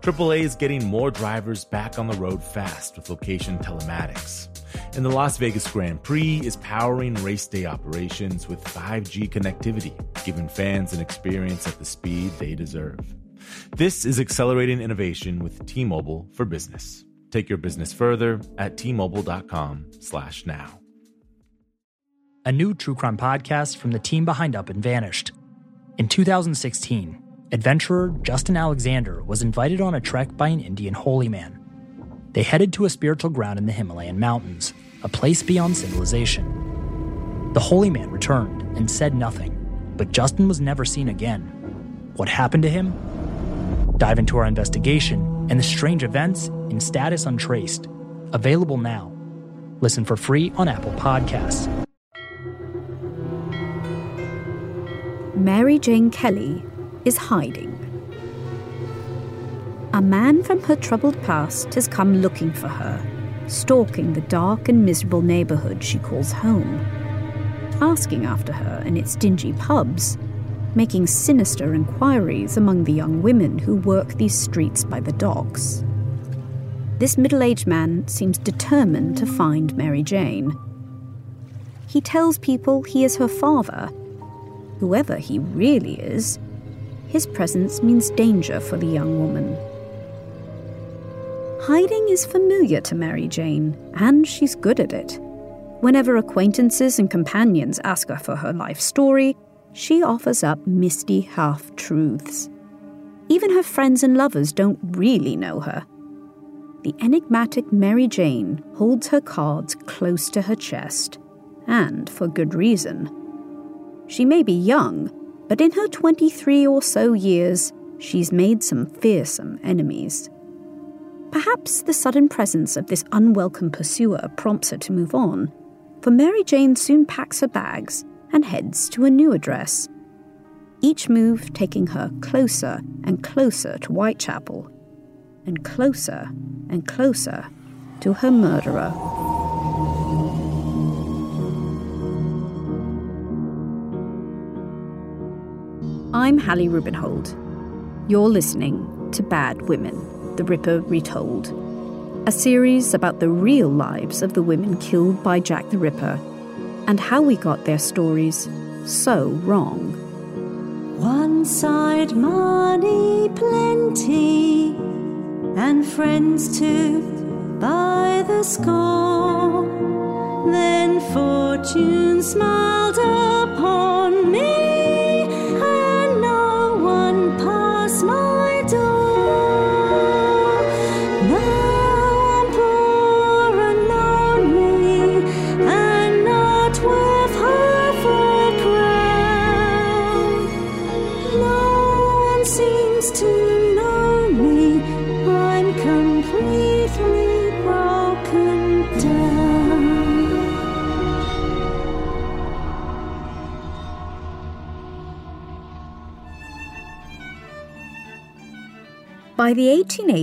AAA is getting more drivers back on the road fast with location telematics. And the Las Vegas Grand Prix is powering race day operations with 5G connectivity, giving fans an experience at the speed they deserve. This is accelerating innovation with T-Mobile for Business. Take your business further at t-mobile.com/now. A new true crime podcast from the team behind Up and Vanished. In 2016, adventurer Justin Alexander was invited on a trek by an Indian holy man. They headed to a spiritual ground in the Himalayan mountains, a place beyond civilization. The holy man returned and said nothing, but Justin was never seen again. What happened to him? Dive into our investigation and the strange events in Status Untraced. Available now. Listen for free on Apple Podcasts. Mary Jane Kelly is hiding. A man from her troubled past has come looking for her, stalking the dark and miserable neighbourhood she calls home, asking after her in its dingy pubs, making sinister inquiries among the young women who work these streets by the docks. This middle aged man seems determined to find Mary Jane. He tells people he is her father. Whoever he really is, his presence means danger for the young woman. Hiding is familiar to Mary Jane, and she's good at it. Whenever acquaintances and companions ask her for her life story, she offers up misty half truths. Even her friends and lovers don't really know her. The enigmatic Mary Jane holds her cards close to her chest, and for good reason. She may be young, but in her 23 or so years, she's made some fearsome enemies. Perhaps the sudden presence of this unwelcome pursuer prompts her to move on, for Mary Jane soon packs her bags and heads to a new address. Each move taking her closer and closer to Whitechapel, and closer and closer to her murderer. I'm Hallie Rubenhold. You're listening to Bad Women. The Ripper Retold, a series about the real lives of the women killed by Jack the Ripper and how we got their stories so wrong. One side money plenty and friends too by the score. Then fortune smiled upon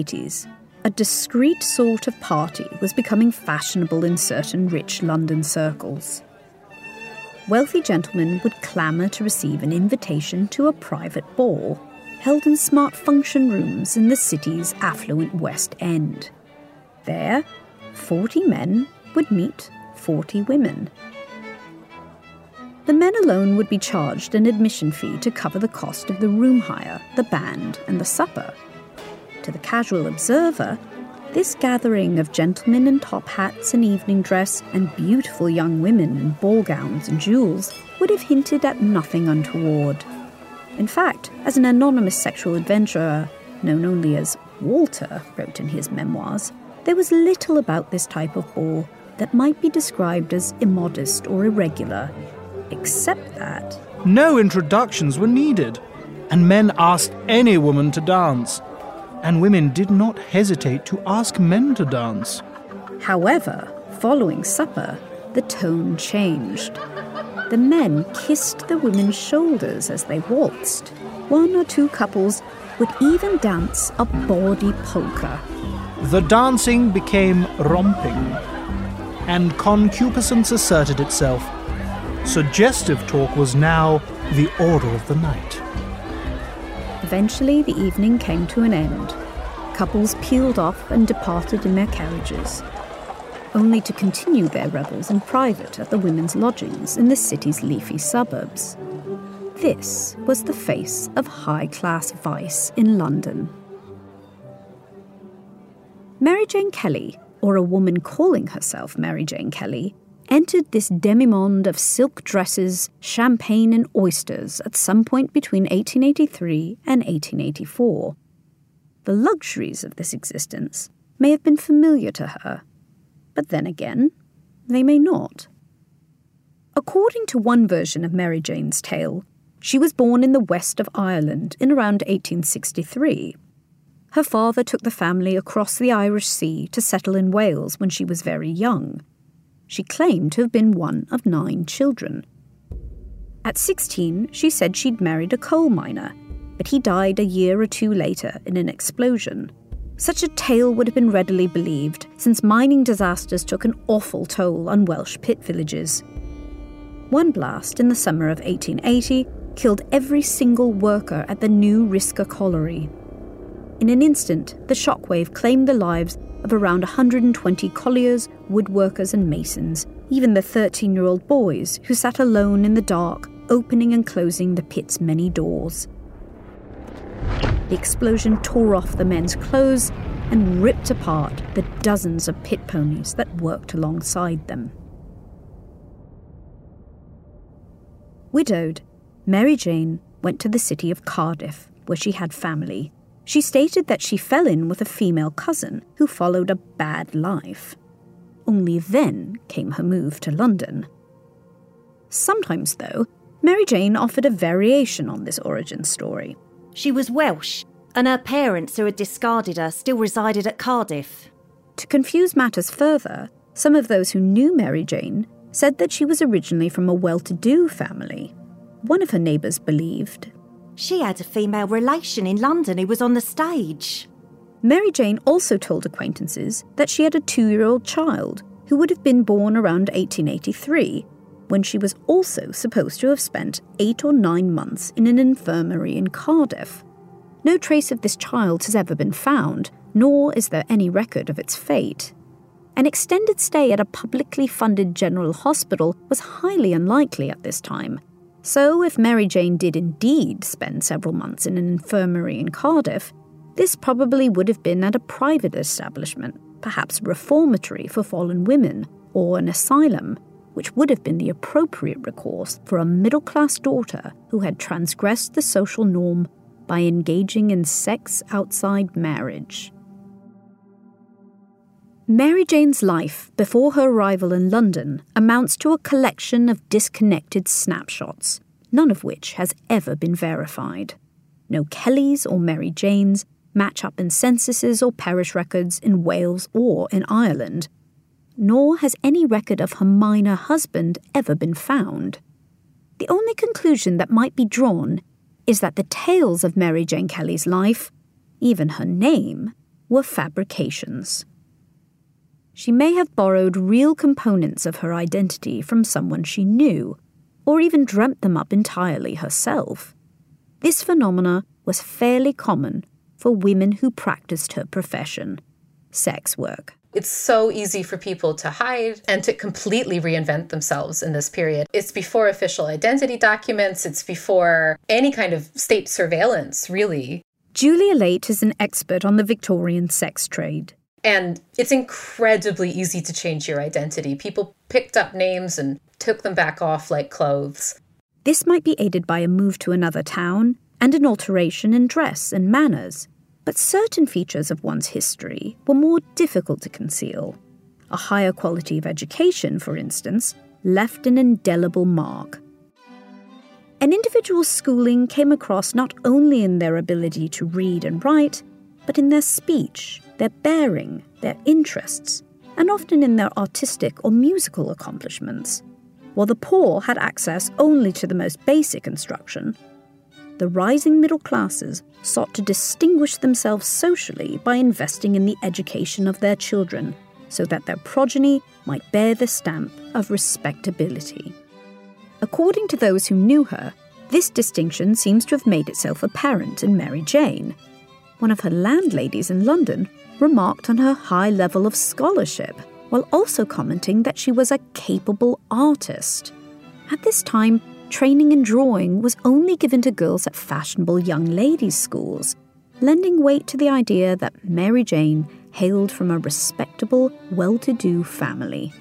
1880s, a discreet sort of party was becoming fashionable in certain rich London circles. Wealthy gentlemen would clamour to receive an invitation to a private ball held in smart function rooms in the city's affluent West End. There, 40 men would meet 40 women. The men alone would be charged an admission fee to cover the cost of the room hire, the band, and the supper to the casual observer, This gathering of gentlemen in top hats and evening dress and beautiful young women in ball gowns and jewels would have hinted at nothing untoward. In fact, as an anonymous sexual adventurer, known only as Walter wrote in his memoirs, there was little about this type of ball that might be described as immodest or irregular, except that no introductions were needed, and men asked any woman to dance, and women did not hesitate to ask men to dance. However, following supper, the tone changed. The men kissed the women's shoulders as they waltzed. One or two couples would even dance a bawdy polka. The dancing became romping, and concupiscence asserted itself. Suggestive talk was now the order of the night. Eventually, the evening came to an end. Couples peeled off and departed in their carriages, only to continue their revels in private at the women's lodgings in the city's leafy suburbs. This was the face of high class vice in London. Mary Jane Kelly, or a woman calling herself Mary Jane Kelly, entered this demimonde of silk dresses, champagne, and oysters at some point between 1883 and 1884. The luxuries of this existence may have been familiar to her, but then again, they may not. According to one version of Mary Jane's tale, she was born in the west of Ireland in around 1863. Her father took the family across the Irish Sea to settle in Wales when she was very young she claimed to have been one of nine children. At 16, she said she'd married a coal miner, but he died a year or two later in an explosion. Such a tale would have been readily believed, since mining disasters took an awful toll on Welsh pit villages. One blast in the summer of 1880 killed every single worker at the new Risca colliery. In an instant, the shockwave claimed the lives of around 120 colliers, woodworkers, and masons, even the 13 year old boys who sat alone in the dark, opening and closing the pit's many doors. The explosion tore off the men's clothes and ripped apart the dozens of pit ponies that worked alongside them. Widowed, Mary Jane went to the city of Cardiff, where she had family, she stated that she fell in with a female cousin who followed a bad life. Only then came her move to London. Sometimes, though, Mary Jane offered a variation on this origin story. She was Welsh, and her parents, who had discarded her, still resided at Cardiff. To confuse matters further, some of those who knew Mary Jane said that she was originally from a well to do family. One of her neighbours believed she had a female relation in London who was on the stage. Mary Jane also told acquaintances that she had a two year old child who would have been born around 1883, when she was also supposed to have spent eight or nine months in an infirmary in Cardiff. No trace of this child has ever been found, nor is there any record of its fate. An extended stay at a publicly funded general hospital was highly unlikely at this time, so, if Mary Jane did indeed spend several months in an infirmary in Cardiff, this probably would have been at a private establishment, perhaps a reformatory for fallen women, or an asylum, which would have been the appropriate recourse for a middle class daughter who had transgressed the social norm by engaging in sex outside marriage. Mary Jane's life before her arrival in London amounts to a collection of disconnected snapshots, none of which has ever been verified. No Kellys or Mary Janes match up in censuses or parish records in Wales or in Ireland, nor has any record of her miner husband ever been found. The only conclusion that might be drawn is that the tales of Mary Jane Kelly's life, even her name, were fabrications. She may have borrowed real components of her identity from someone she knew, or even dreamt them up entirely herself. This phenomena was fairly common for women who practiced her profession sex work. It's so easy for people to hide and to completely reinvent themselves in this period. It's before official identity documents, it's before any kind of state surveillance, really. Julia Laite is an expert on the Victorian sex trade. And it's incredibly easy to change your identity. People picked up names and took them back off like clothes. This might be aided by a move to another town and an alteration in dress and manners, but certain features of one's history were more difficult to conceal. A higher quality of education, for instance, left an indelible mark. An individual's schooling came across not only in their ability to read and write, but in their speech, their bearing, their interests, and often in their artistic or musical accomplishments. While the poor had access only to the most basic instruction, the rising middle classes sought to distinguish themselves socially by investing in the education of their children so that their progeny might bear the stamp of respectability. According to those who knew her, this distinction seems to have made itself apparent in Mary Jane. One of her landladies in London remarked on her high level of scholarship, while also commenting that she was a capable artist. At this time, training in drawing was only given to girls at fashionable young ladies' schools, lending weight to the idea that Mary Jane hailed from a respectable, well to do family.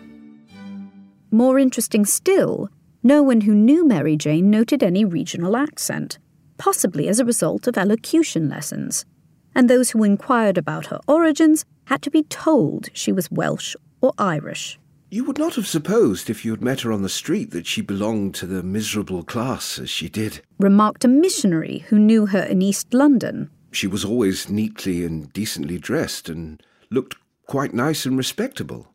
More interesting still, no one who knew Mary Jane noted any regional accent, possibly as a result of elocution lessons, and those who inquired about her origins had to be told she was Welsh or Irish. You would not have supposed if you had met her on the street that she belonged to the miserable class as she did, remarked a missionary who knew her in East London. She was always neatly and decently dressed and looked quite nice and respectable.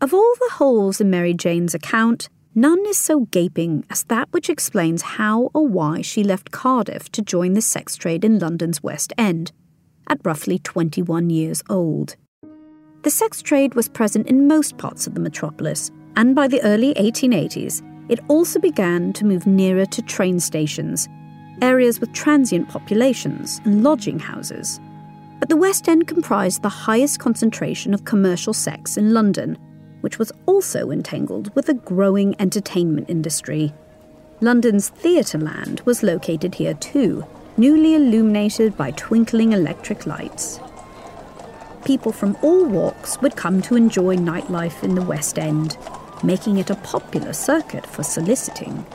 Of all the holes in Mary Jane's account, none is so gaping as that which explains how or why she left Cardiff to join the sex trade in London's West End at roughly 21 years old. The sex trade was present in most parts of the metropolis, and by the early 1880s, it also began to move nearer to train stations, areas with transient populations, and lodging houses. But the West End comprised the highest concentration of commercial sex in London, which was also entangled with a growing entertainment industry. London's Theatreland was located here too, newly illuminated by twinkling electric lights. People from all walks would come to enjoy nightlife in the West End, making it a popular circuit for soliciting.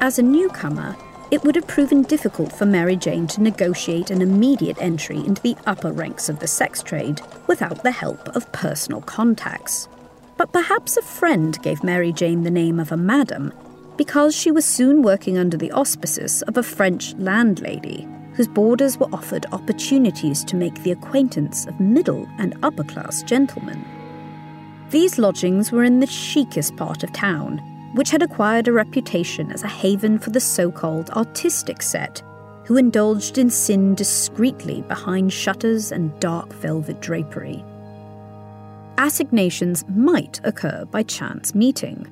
As a newcomer, it would have proven difficult for Mary Jane to negotiate an immediate entry into the upper ranks of the sex trade without the help of personal contacts. But perhaps a friend gave Mary Jane the name of a madam because she was soon working under the auspices of a French landlady whose boarders were offered opportunities to make the acquaintance of middle and upper class gentlemen. These lodgings were in the chicest part of town, which had acquired a reputation as a haven for the so called artistic set, who indulged in sin discreetly behind shutters and dark velvet drapery. Assignations might occur by chance meeting.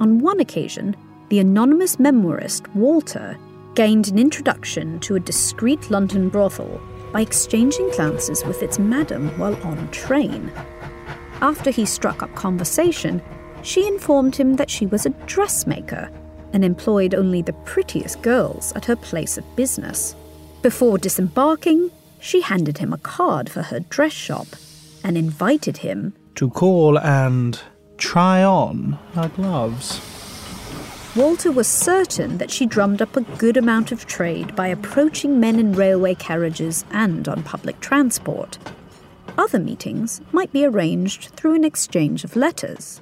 On one occasion, the anonymous memoirist Walter gained an introduction to a discreet London brothel by exchanging glances with its madam while on train. After he struck up conversation, she informed him that she was a dressmaker and employed only the prettiest girls at her place of business. Before disembarking, she handed him a card for her dress shop and invited him to call and try on her gloves. Walter was certain that she drummed up a good amount of trade by approaching men in railway carriages and on public transport. Other meetings might be arranged through an exchange of letters.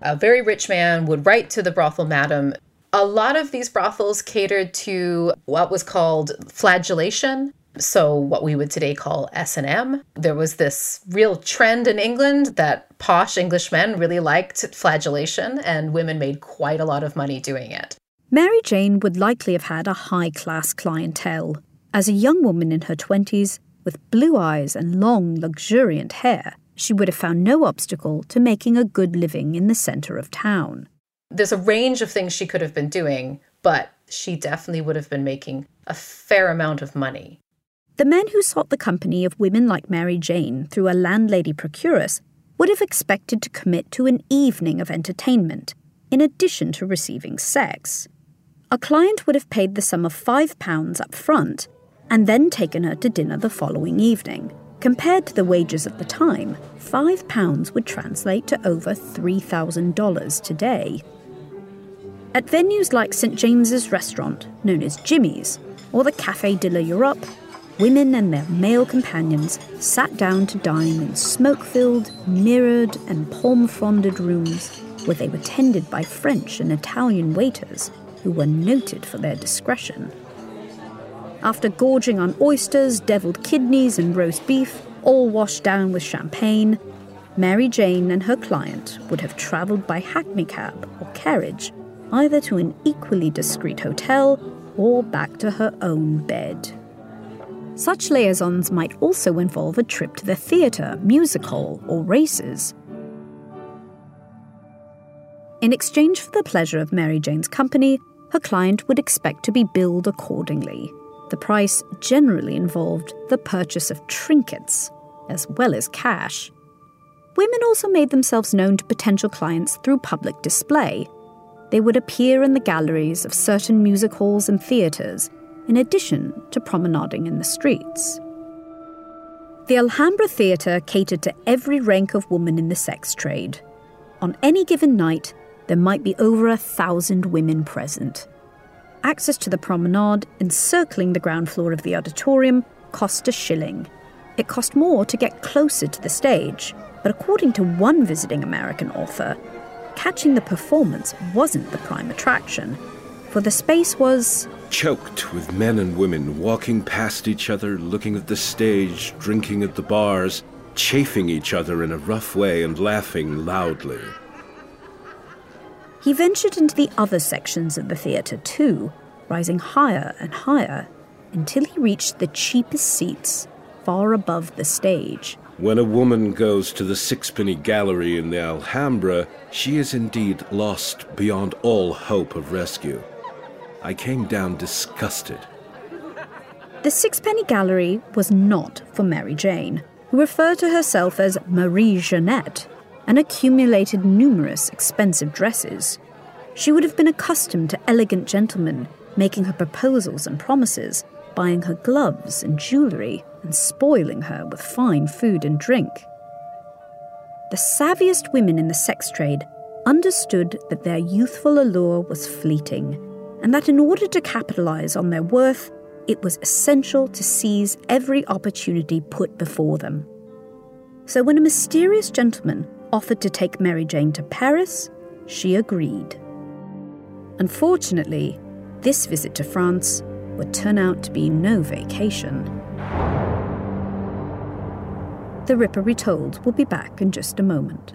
A very rich man would write to the brothel madam. A lot of these brothels catered to what was called flagellation, so what we would today call S&M. There was this real trend in England that posh Englishmen really liked flagellation and women made quite a lot of money doing it. Mary Jane would likely have had a high-class clientele. As a young woman in her 20s, with blue eyes and long, luxuriant hair, she would have found no obstacle to making a good living in the centre of town. There's a range of things she could have been doing, but she definitely would have been making a fair amount of money. The men who sought the company of women like Mary Jane through a landlady procuress would have expected to commit to an evening of entertainment, in addition to receiving sex. A client would have paid the sum of £5 up front and then taken her to dinner the following evening, Compared to the wages of the time, £5 would translate to over $3,000 today. At venues like St James's Restaurant, known as Jimmy's, or the Café de l'Europe, women and their male companions sat down to dine in smoke filled, mirrored, and palm fronded rooms where they were tended by French and Italian waiters who were noted for their discretion. After gorging on oysters, deviled kidneys, and roast beef, all washed down with champagne, Mary Jane and her client would have travelled by hackney cab or carriage either to an equally discreet hotel or back to her own bed. Such liaisons might also involve a trip to the theatre, music hall, or races. In exchange for the pleasure of Mary Jane's company, her client would expect to be billed accordingly. The price generally involved the purchase of trinkets, as well as cash. Women also made themselves known to potential clients through public display, they would appear in the galleries of certain music halls and theatres, in addition to promenading in the streets. The Alhambra Theatre catered to every rank of woman in the sex trade. On any given night, there might be over a thousand women present. Access to the promenade, encircling the ground floor of the auditorium, cost a shilling. It cost more to get closer to the stage, but according to one visiting American author, catching the performance wasn't the prime attraction, for the space was choked with men and women walking past each other, looking at the stage, drinking at the bars, chaffing each other in a rough way and laughing loudly. He ventured into the other sections of the theatre too, rising higher and higher until he reached the cheapest seats far above the stage. When a woman goes to the Sixpenny Gallery in the Alhambra, she is indeed lost beyond all hope of rescue. I came down disgusted. The Sixpenny Gallery was not for Mary Jane, who referred to herself as Marie Jeanette and accumulated numerous expensive dresses. She would have been accustomed to elegant gentlemen making her proposals and promises, buying her gloves and jewellery, and spoiling her with fine food and drink. The savviest women in the sex trade understood that their youthful allure was fleeting, and that in order to capitalize on their worth, it was essential to seize every opportunity put before them. So when a mysterious gentleman offered to take Mary Jane to Paris, she agreed. Unfortunately, this visit to France would turn out to be no vacation. The Ripper Retold will be back in just a moment.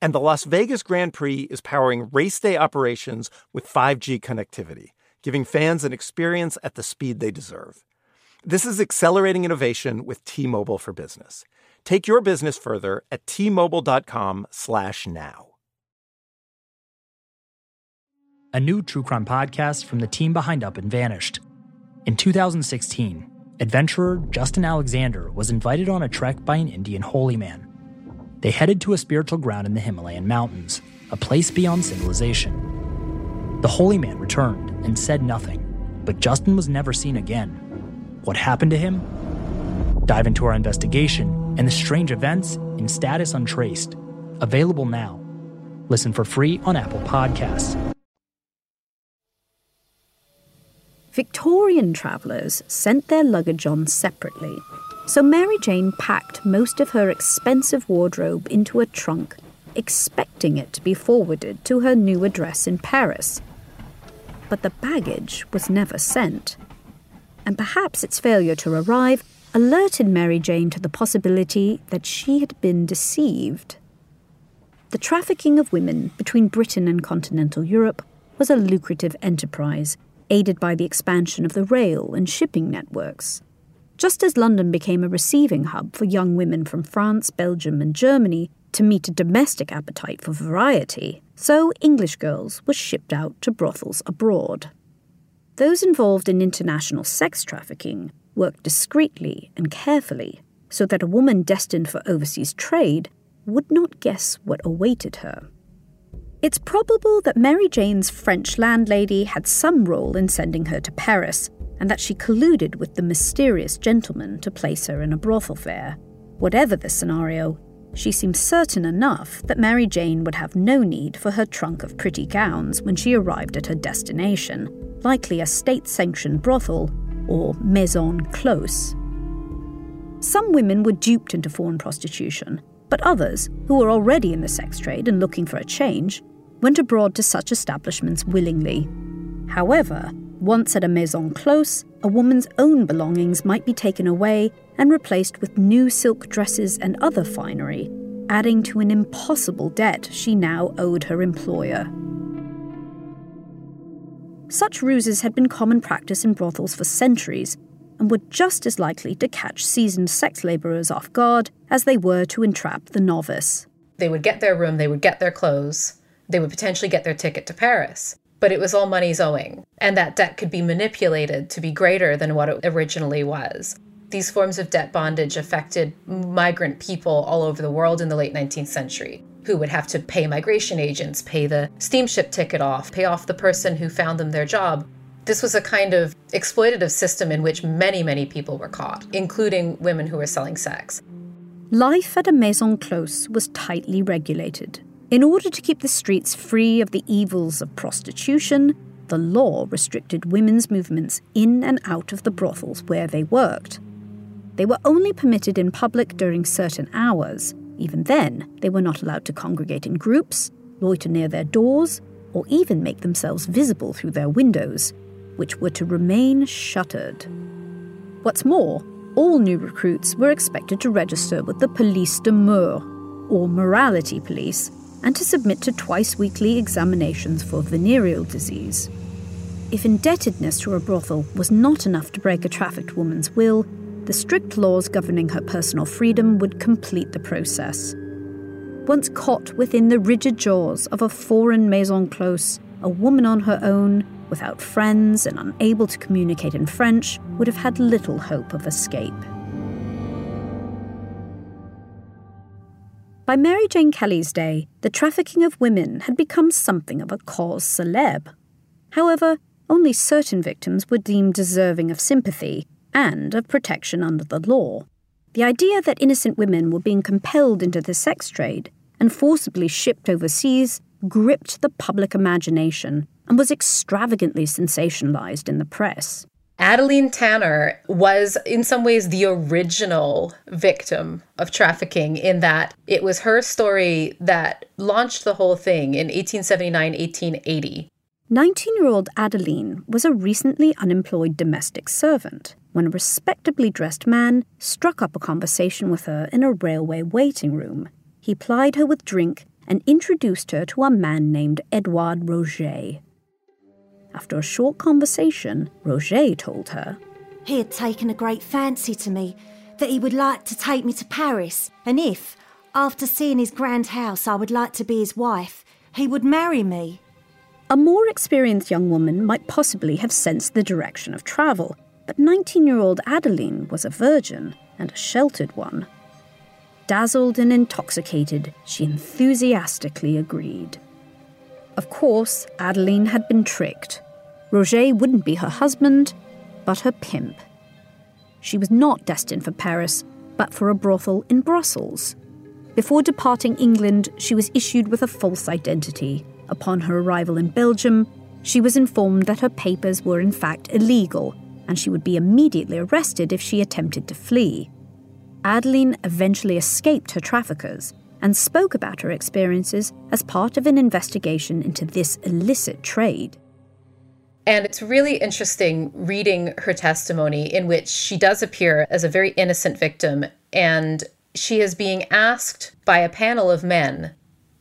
And the Las Vegas Grand Prix is powering race day operations with 5G connectivity, giving fans an experience at the speed they deserve. This is accelerating innovation with T-Mobile for Business. Take your business further at t-mobile.com/now. A new true crime podcast from the team behind Up and Vanished. In 2016, adventurer Justin Alexander was invited on a trek by an Indian holy man. They headed to a spiritual ground in the Himalayan mountains, a place beyond civilization. The holy man returned and said nothing, but Justin was never seen again. What happened to him? Dive into our investigation and the strange events in Status Untraced. Available now. Listen for free on Apple Podcasts. Victorian travellers sent their luggage on separately. So Mary Jane packed most of her expensive wardrobe into a trunk, expecting it to be forwarded to her new address in Paris. But the baggage was never sent. And perhaps its failure to arrive alerted Mary Jane to the possibility that she had been deceived. The trafficking of women between Britain and continental Europe was a lucrative enterprise, aided by the expansion of the rail and shipping networks. Just as London became a receiving hub for young women from France, Belgium, and Germany to meet a domestic appetite for variety, so English girls were shipped out to brothels abroad. Those involved in international sex trafficking worked discreetly and carefully so that a woman destined for overseas trade would not guess what awaited her. It's probable that Mary Jane's French landlady had some role in sending her to Paris, and that she colluded with the mysterious gentleman to place her in a brothel fair. Whatever the scenario, she seemed certain enough that Mary Jane would have no need for her trunk of pretty gowns when she arrived at her destination, likely a state sanctioned brothel or maison close. Some women were duped into foreign prostitution, but others, who were already in the sex trade and looking for a change, went abroad to such establishments willingly. However, once at a maison close, a woman's own belongings might be taken away and replaced with new silk dresses and other finery, adding to an impossible debt she now owed her employer. Such ruses had been common practice in brothels for centuries and were just as likely to catch seasoned sex labourers off guard as they were to entrap the novice. They would get their room, they would get their clothes, they would potentially get their ticket to Paris but it was all money's owing, and that debt could be manipulated to be greater than what it originally was. These forms of debt bondage affected migrant people all over the world in the late 19th century, who would have to pay migration agents, pay the steamship ticket off, pay off the person who found them their job. This was a kind of exploitative system in which many, many people were caught, including women who were selling sex. Life at a maison close was tightly regulated. In order to keep the streets free of the evils of prostitution, the law restricted women's movements in and out of the brothels where they worked. They were only permitted in public during certain hours. Even then, they were not allowed to congregate in groups, loiter near their doors, or even make themselves visible through their windows, which were to remain shuttered. What's more, all new recruits were expected to register with the Police de Mœurs, or Morality Police, and to submit to twice weekly examinations for venereal disease. If indebtedness to a brothel was not enough to break a trafficked woman's will, the strict laws governing her personal freedom would complete the process. Once caught within the rigid jaws of a foreign maison close, a woman on her own, without friends and unable to communicate in French, would have had little hope of escape. By Mary Jane Kelly's day, the trafficking of women had become something of a cause célèbre. However, only certain victims were deemed deserving of sympathy and of protection under the law. The idea that innocent women were being compelled into the sex trade and forcibly shipped overseas gripped the public imagination and was extravagantly sensationalized in the press. Adeline Tanner was, in some ways, the original victim of trafficking, in that it was her story that launched the whole thing in 1879 1880. 19 year old Adeline was a recently unemployed domestic servant when a respectably dressed man struck up a conversation with her in a railway waiting room. He plied her with drink and introduced her to a man named Edouard Roger. After a short conversation, Roger told her he had taken a great fancy to me, that he would like to take me to Paris, and if, after seeing his grand house, I would like to be his wife, he would marry me. A more experienced young woman might possibly have sensed the direction of travel, but 19 year old Adeline was a virgin and a sheltered one. Dazzled and intoxicated, she enthusiastically agreed. Of course, Adeline had been tricked. Roger wouldn't be her husband, but her pimp. She was not destined for Paris, but for a brothel in Brussels. Before departing England, she was issued with a false identity. Upon her arrival in Belgium, she was informed that her papers were in fact illegal and she would be immediately arrested if she attempted to flee. Adeline eventually escaped her traffickers and spoke about her experiences as part of an investigation into this illicit trade. And it's really interesting reading her testimony, in which she does appear as a very innocent victim. And she is being asked by a panel of men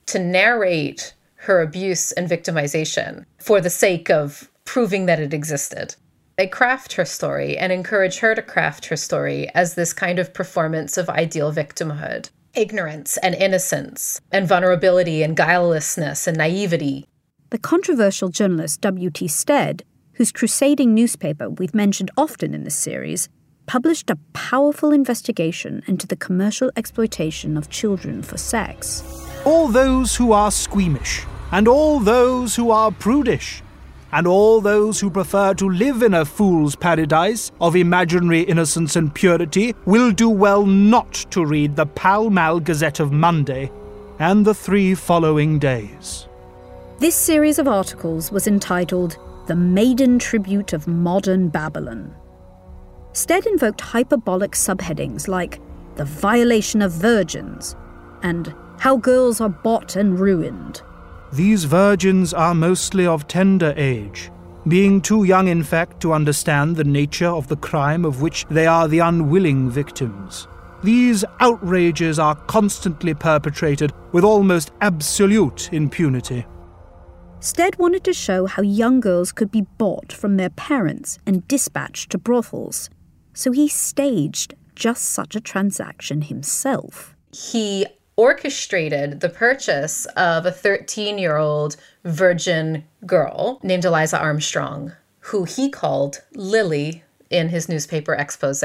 to narrate her abuse and victimization for the sake of proving that it existed. They craft her story and encourage her to craft her story as this kind of performance of ideal victimhood ignorance and innocence and vulnerability and guilelessness and naivety. The controversial journalist W.T. Stead, whose crusading newspaper we've mentioned often in this series, published a powerful investigation into the commercial exploitation of children for sex. All those who are squeamish, and all those who are prudish, and all those who prefer to live in a fool's paradise of imaginary innocence and purity will do well not to read the Pall Mall Gazette of Monday and the three following days. This series of articles was entitled The Maiden Tribute of Modern Babylon. Stead invoked hyperbolic subheadings like The Violation of Virgins and How Girls Are Bought and Ruined. These virgins are mostly of tender age, being too young, in fact, to understand the nature of the crime of which they are the unwilling victims. These outrages are constantly perpetrated with almost absolute impunity. Stead wanted to show how young girls could be bought from their parents and dispatched to brothels, so he staged just such a transaction himself. He orchestrated the purchase of a 13 year old virgin girl named Eliza Armstrong, who he called Lily in his newspaper expose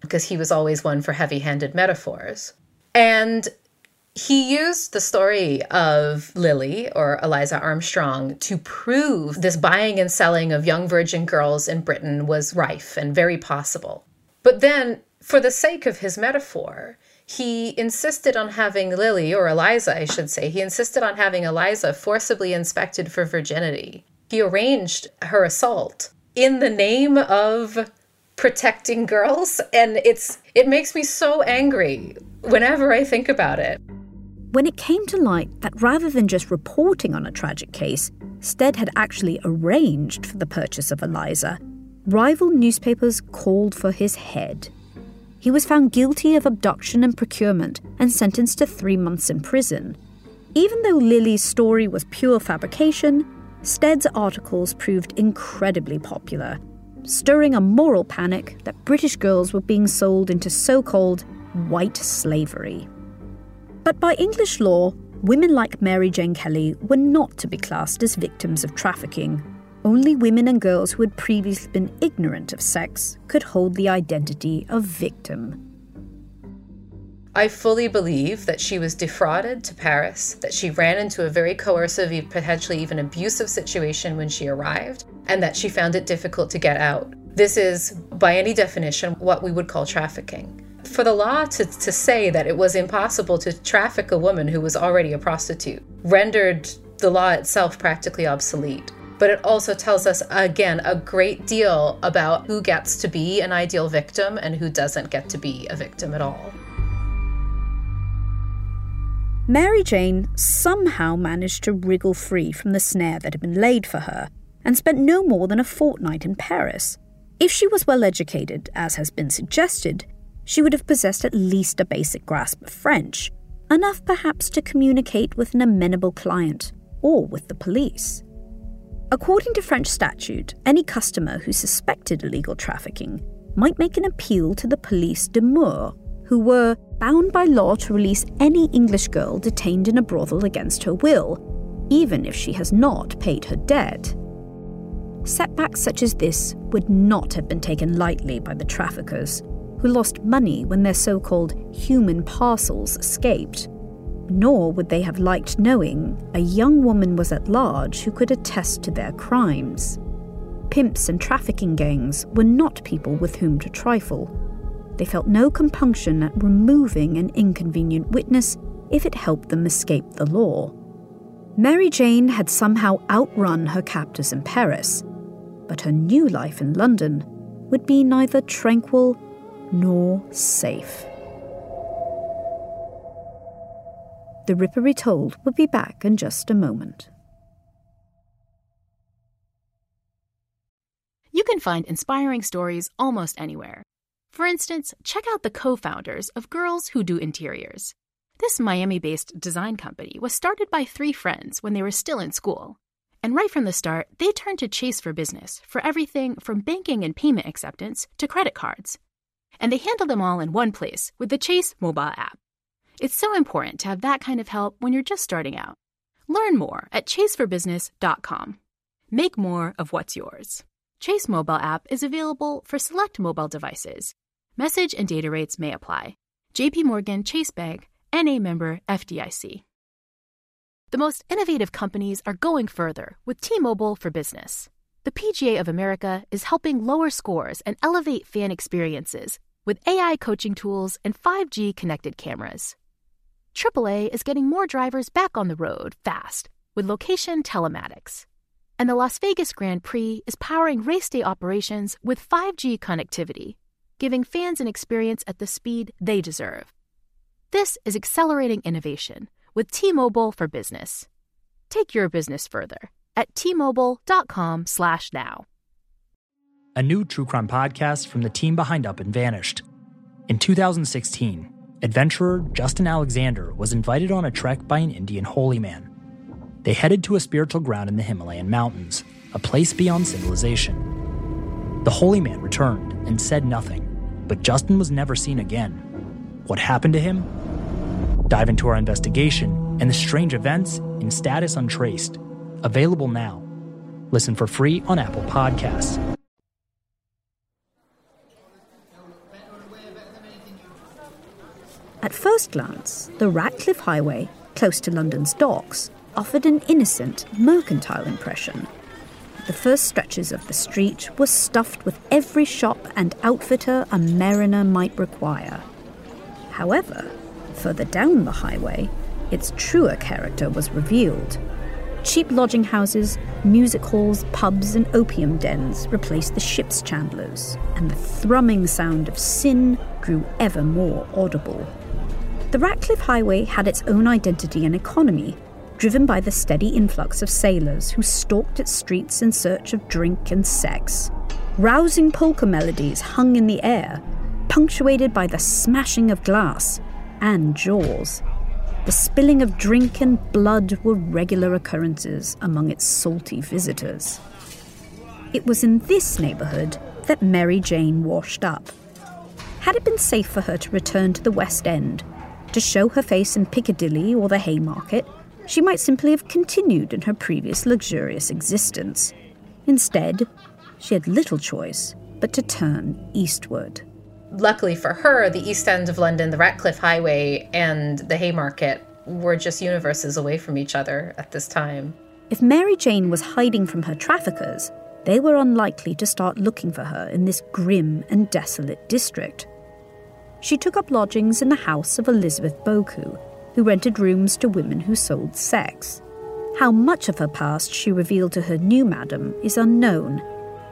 because he was always one for heavy handed metaphors. And he used the story of Lily or Eliza Armstrong to prove this buying and selling of young virgin girls in Britain was rife and very possible. But then, for the sake of his metaphor, he insisted on having Lily, or Eliza, I should say, he insisted on having Eliza forcibly inspected for virginity. He arranged her assault in the name of protecting girls and it's it makes me so angry whenever I think about it. When it came to light that rather than just reporting on a tragic case, Stead had actually arranged for the purchase of Eliza, rival newspapers called for his head he was found guilty of abduction and procurement and sentenced to three months in prison. Even though Lily's story was pure fabrication, Stead's articles proved incredibly popular, stirring a moral panic that British girls were being sold into so called white slavery. But by English law, women like Mary Jane Kelly were not to be classed as victims of trafficking only women and girls who had previously been ignorant of sex could hold the identity of victim. I fully believe that she was defrauded to Paris, that she ran into a very coercive, potentially even abusive situation when she arrived, and that she found it difficult to get out. This is, by any definition, what we would call trafficking. For the law to, to say that it was impossible to traffic a woman who was already a prostitute rendered the law itself practically obsolete but it also tells us, again, a great deal about who gets to be an ideal victim and who doesn't get to be a victim at all. Mary Jane somehow managed to wriggle free from the snare that had been laid for her and spent no more than a fortnight in Paris. If she was well educated, as has been suggested, she would have possessed at least a basic grasp of French, enough perhaps to communicate with an amenable client or with the police. According to French statute, any customer who suspected illegal trafficking might make an appeal to the police de moeurs, who were bound by law to release any English girl detained in a brothel against her will, even if she has not paid her debt. Setbacks such as this would not have been taken lightly by the traffickers, who lost money when their so called human parcels escaped nor would they have liked knowing a young woman was at large who could attest to their crimes. Pimps and trafficking gangs were not people with whom to trifle. They felt no compunction at removing an inconvenient witness if it helped them escape the law. Mary Jane had somehow outrun her captors in Paris, but her new life in London would be neither tranquil nor safe. The Ripper Retold will be back in just a moment. You can find inspiring stories almost anywhere. For instance, check out the co founders of Girls Who Do Interiors. This Miami based design company was started by three friends when they were still in school. And right from the start, they turned to Chase for Business for everything from banking and payment acceptance to credit cards. And they handle them all in one place with the Chase mobile app. It's so important to have that kind of help when you're just starting out. Learn more at chaseforbusiness.com. Make more of what's yours. Chase mobile app is available for select mobile devices. Message and data rates may apply. JP Morgan Chase Bank, NA member FDIC. The most innovative companies are going further with T-Mobile for Business. The PGA of America is helping lower scores and elevate fan experiences with AI coaching tools and 5G connected cameras. AAA is getting more drivers back on the road fast with location telematics. And the Las Vegas Grand Prix is powering race day operations with 5G connectivity, giving fans an experience at the speed they deserve. This is accelerating innovation with T-Mobile for Business. Take your business further at t-mobile.com/now. A new true crime podcast from the team behind Up and Vanished. In 2016, adventurer Justin Alexander was invited on a trek by an Indian holy man. They headed to a spiritual ground in the Himalayan mountains, a place beyond civilization. The holy man returned and said nothing, but Justin was never seen again. What happened to him? Dive into our investigation and the strange events in Status Untraced. Available now. Listen for free on Apple Podcasts. At first glance, the Ratcliffe Highway, close to London's docks, offered an innocent, mercantile impression. The first stretches of the street were stuffed with every shop and outfitter a mariner might require. However, further down the highway, its truer character was revealed. Cheap lodging houses, music halls, pubs, and opium dens replaced the ship's chandlers, and the thrumming sound of sin grew ever more audible. The Ratcliffe Highway had its own identity and economy, driven by the steady influx of sailors who stalked its streets in search of drink and sex. Rousing polka melodies hung in the air, punctuated by the smashing of glass and jaws. The spilling of drink and blood were regular occurrences among its salty visitors. It was in this neighbourhood that Mary Jane washed up. Had it been safe for her to return to the West End, to show her face in Piccadilly or the Haymarket, she might simply have continued in her previous luxurious existence. Instead, she had little choice but to turn eastward. Luckily for her, the East End of London, the Ratcliffe Highway, and the Haymarket were just universes away from each other at this time. If Mary Jane was hiding from her traffickers, they were unlikely to start looking for her in this grim and desolate district. She took up lodgings in the house of Elizabeth Buki, who rented rooms to women who sold sex. How much of her past she revealed to her new madam is unknown,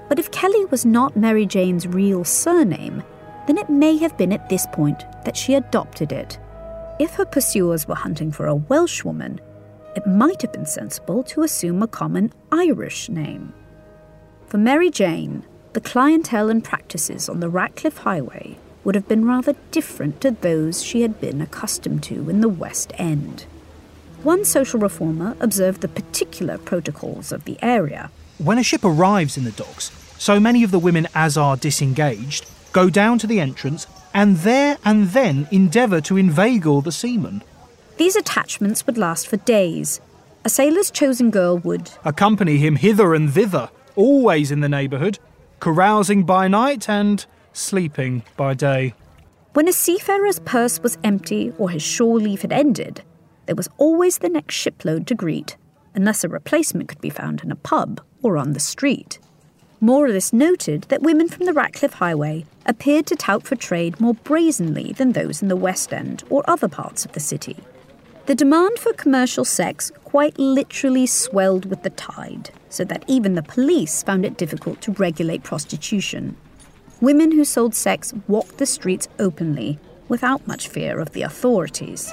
but if Kelly was not Mary Jane's real surname, then it may have been at this point that she adopted it. If her pursuers were hunting for a Welsh woman, it might have been sensible to assume a common Irish name. For Mary Jane, the clientele and practices on the Ratcliffe Highway would have been rather different to those she had been accustomed to in the West End. One social reformer observed the particular protocols of the area. When a ship arrives in the docks, so many of the women as are disengaged go down to the entrance and there and then endeavour to inveigle the seamen. These attachments would last for days. A sailor's chosen girl would accompany him hither and thither, always in the neighbourhood, carousing by night and sleeping by day. When a seafarer's purse was empty or his shore leave had ended, there was always the next shipload to greet, unless a replacement could be found in a pub or on the street. Moralists noted that women from the Ratcliffe Highway appeared to tout for trade more brazenly than those in the West End or other parts of the city. The demand for commercial sex quite literally swelled with the tide, so that even the police found it difficult to regulate prostitution women who sold sex walked the streets openly without much fear of the authorities.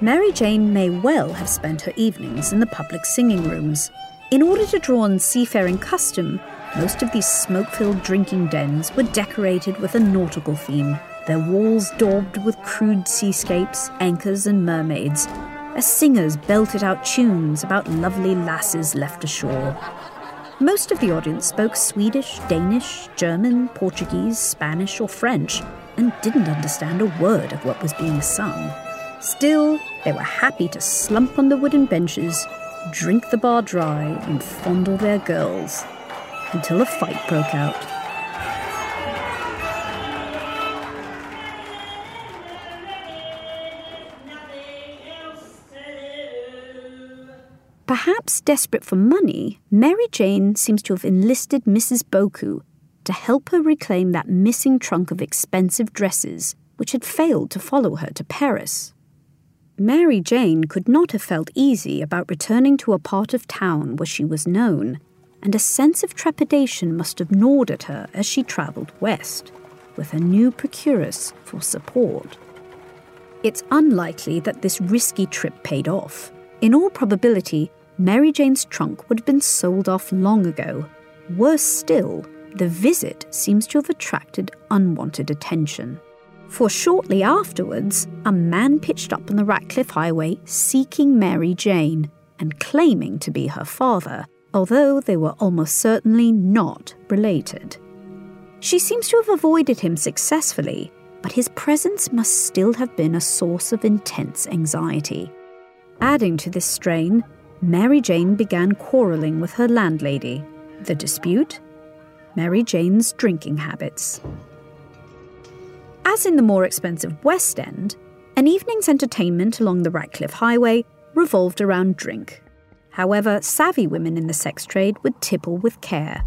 Mary Jane may well have spent her evenings in the public singing rooms. In order to draw on seafaring custom, most of these smoke filled drinking dens were decorated with a nautical theme, their walls daubed with crude seascapes, anchors, and mermaids, as singers belted out tunes about lovely lasses left ashore. Most of the audience spoke Swedish, Danish, German, Portuguese, Spanish, or French, and didn't understand a word of what was being sung. Still, they were happy to slump on the wooden benches, drink the bar dry, and fondle their girls until a fight broke out. Perhaps desperate for money, Mary Jane seems to have enlisted Mrs. Buki to help her reclaim that missing trunk of expensive dresses which had failed to follow her to Paris. Mary Jane could not have felt easy about returning to a part of town where she was known, and a sense of trepidation must have gnawed at her as she travelled west, with her new procuress for support. It's unlikely that this risky trip paid off. In all probability, Mary Jane's trunk would have been sold off long ago. Worse still, the visit seems to have attracted unwanted attention. For shortly afterwards, a man pitched up on the Ratcliffe Highway seeking Mary Jane and claiming to be her father, although they were almost certainly not related. She seems to have avoided him successfully, but his presence must still have been a source of intense anxiety. Adding to this strain, Mary Jane began quarrelling with her landlady. The dispute? Mary Jane's drinking habits. As in the more expensive West End, an evening's entertainment along the Ratcliffe Highway revolved around drink. However, savvy women in the sex trade would tipple with care.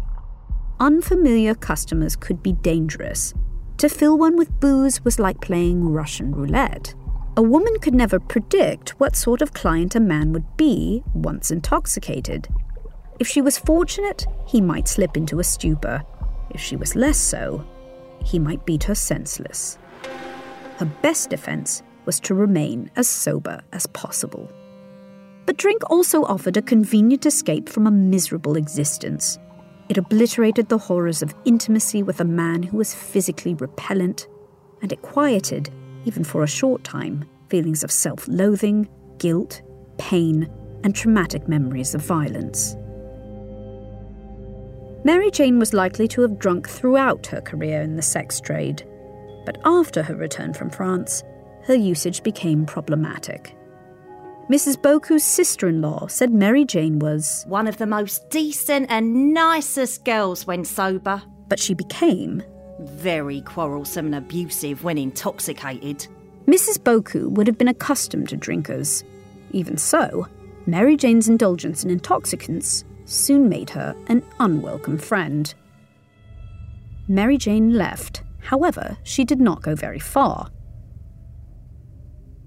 Unfamiliar customers could be dangerous. To fill one with booze was like playing Russian roulette. A woman could never predict what sort of client a man would be once intoxicated. If she was fortunate, he might slip into a stupor. If she was less so, he might beat her senseless. Her best defense was to remain as sober as possible. But drink also offered a convenient escape from a miserable existence. It obliterated the horrors of intimacy with a man who was physically repellent, and it quieted, even for a short time, feelings of self loathing, guilt, pain, and traumatic memories of violence. Mary Jane was likely to have drunk throughout her career in the sex trade, but after her return from France, her usage became problematic. Mrs. Buki's sister in law said Mary Jane was one of the most decent and nicest girls when sober. But she became very quarrelsome and abusive when intoxicated. Mrs. Buki would have been accustomed to drinkers. Even so, Mary Jane's indulgence in intoxicants soon made her an unwelcome friend. Mary Jane left, however, she did not go very far.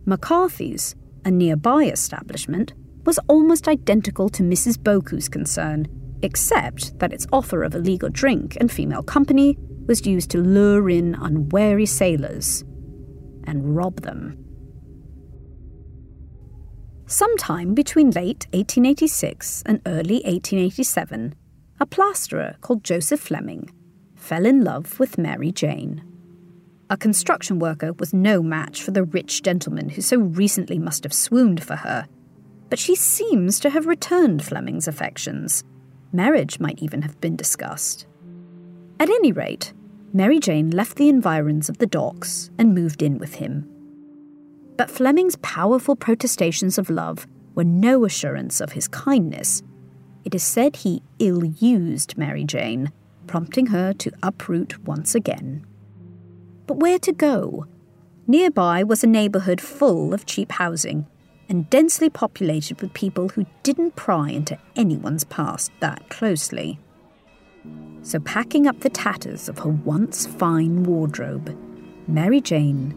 McCarthy's, a nearby establishment, was almost identical to Mrs. Buki's concern, except that its offer of illegal drink and female company was used to lure in unwary sailors and rob them. Sometime between late 1886 and early 1887, a plasterer called Joseph Fleming fell in love with Mary Jane. A construction worker was no match for the rich gentleman who so recently must have swooned for her, but she seems to have returned Fleming's affections. Marriage might even have been discussed. At any rate, Mary Jane left the environs of the docks and moved in with him. But Fleming's powerful protestations of love were no assurance of his kindness. It is said he ill used Mary Jane, prompting her to uproot once again. But where to go? Nearby was a neighbourhood full of cheap housing and densely populated with people who didn't pry into anyone's past that closely. So, packing up the tatters of her once fine wardrobe, Mary Jane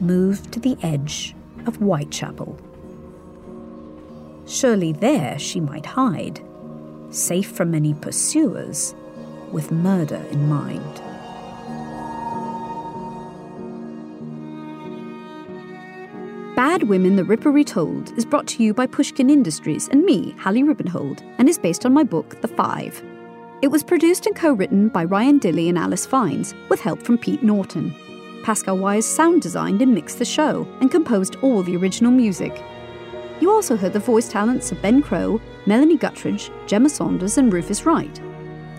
moved to the edge of Whitechapel. Surely there she might hide, safe from any pursuers, with murder in mind. Bad Women the Ripper Retold is brought to you by Pushkin Industries and me, Hallie Rubenhold, and is based on my book, The Five. It was produced and co written by Ryan Dilley and Alice Fiennes, with help from Pete Norton. Pascal Wyse sound designed and mixed the show and composed all the original music. You also heard the voice talents of Ben Crow, Melanie Gutteridge, Gemma Saunders, and Rufus Wright.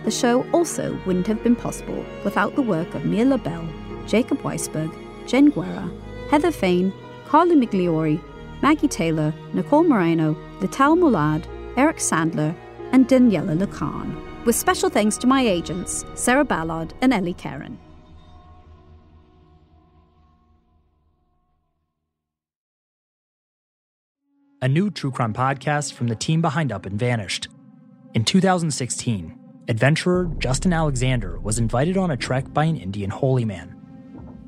The show also wouldn't have been possible without the work of Mia LaBelle, Jacob Weisberg, Jen Guerra, Heather Fain, Carly Migliori, Maggie Taylor, Nicole Morano, Lital Molad, Eric Sandler, and Daniella Lakhan. With special thanks to my agents, Sarah Ballard and Eli Keren. A new true crime podcast from the team behind Up and Vanished. In 2016, adventurer Justin Alexander was invited on a trek by an Indian holy man.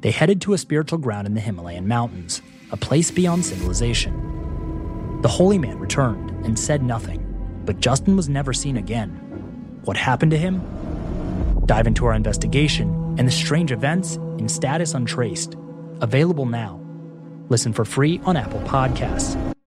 They headed to a spiritual ground in the Himalayan mountains, a place beyond civilization. The holy man returned and said nothing, but Justin was never seen again. What happened to him? Dive into our investigation and the strange events in Status Untraced. Available now. Listen for free on Apple Podcasts.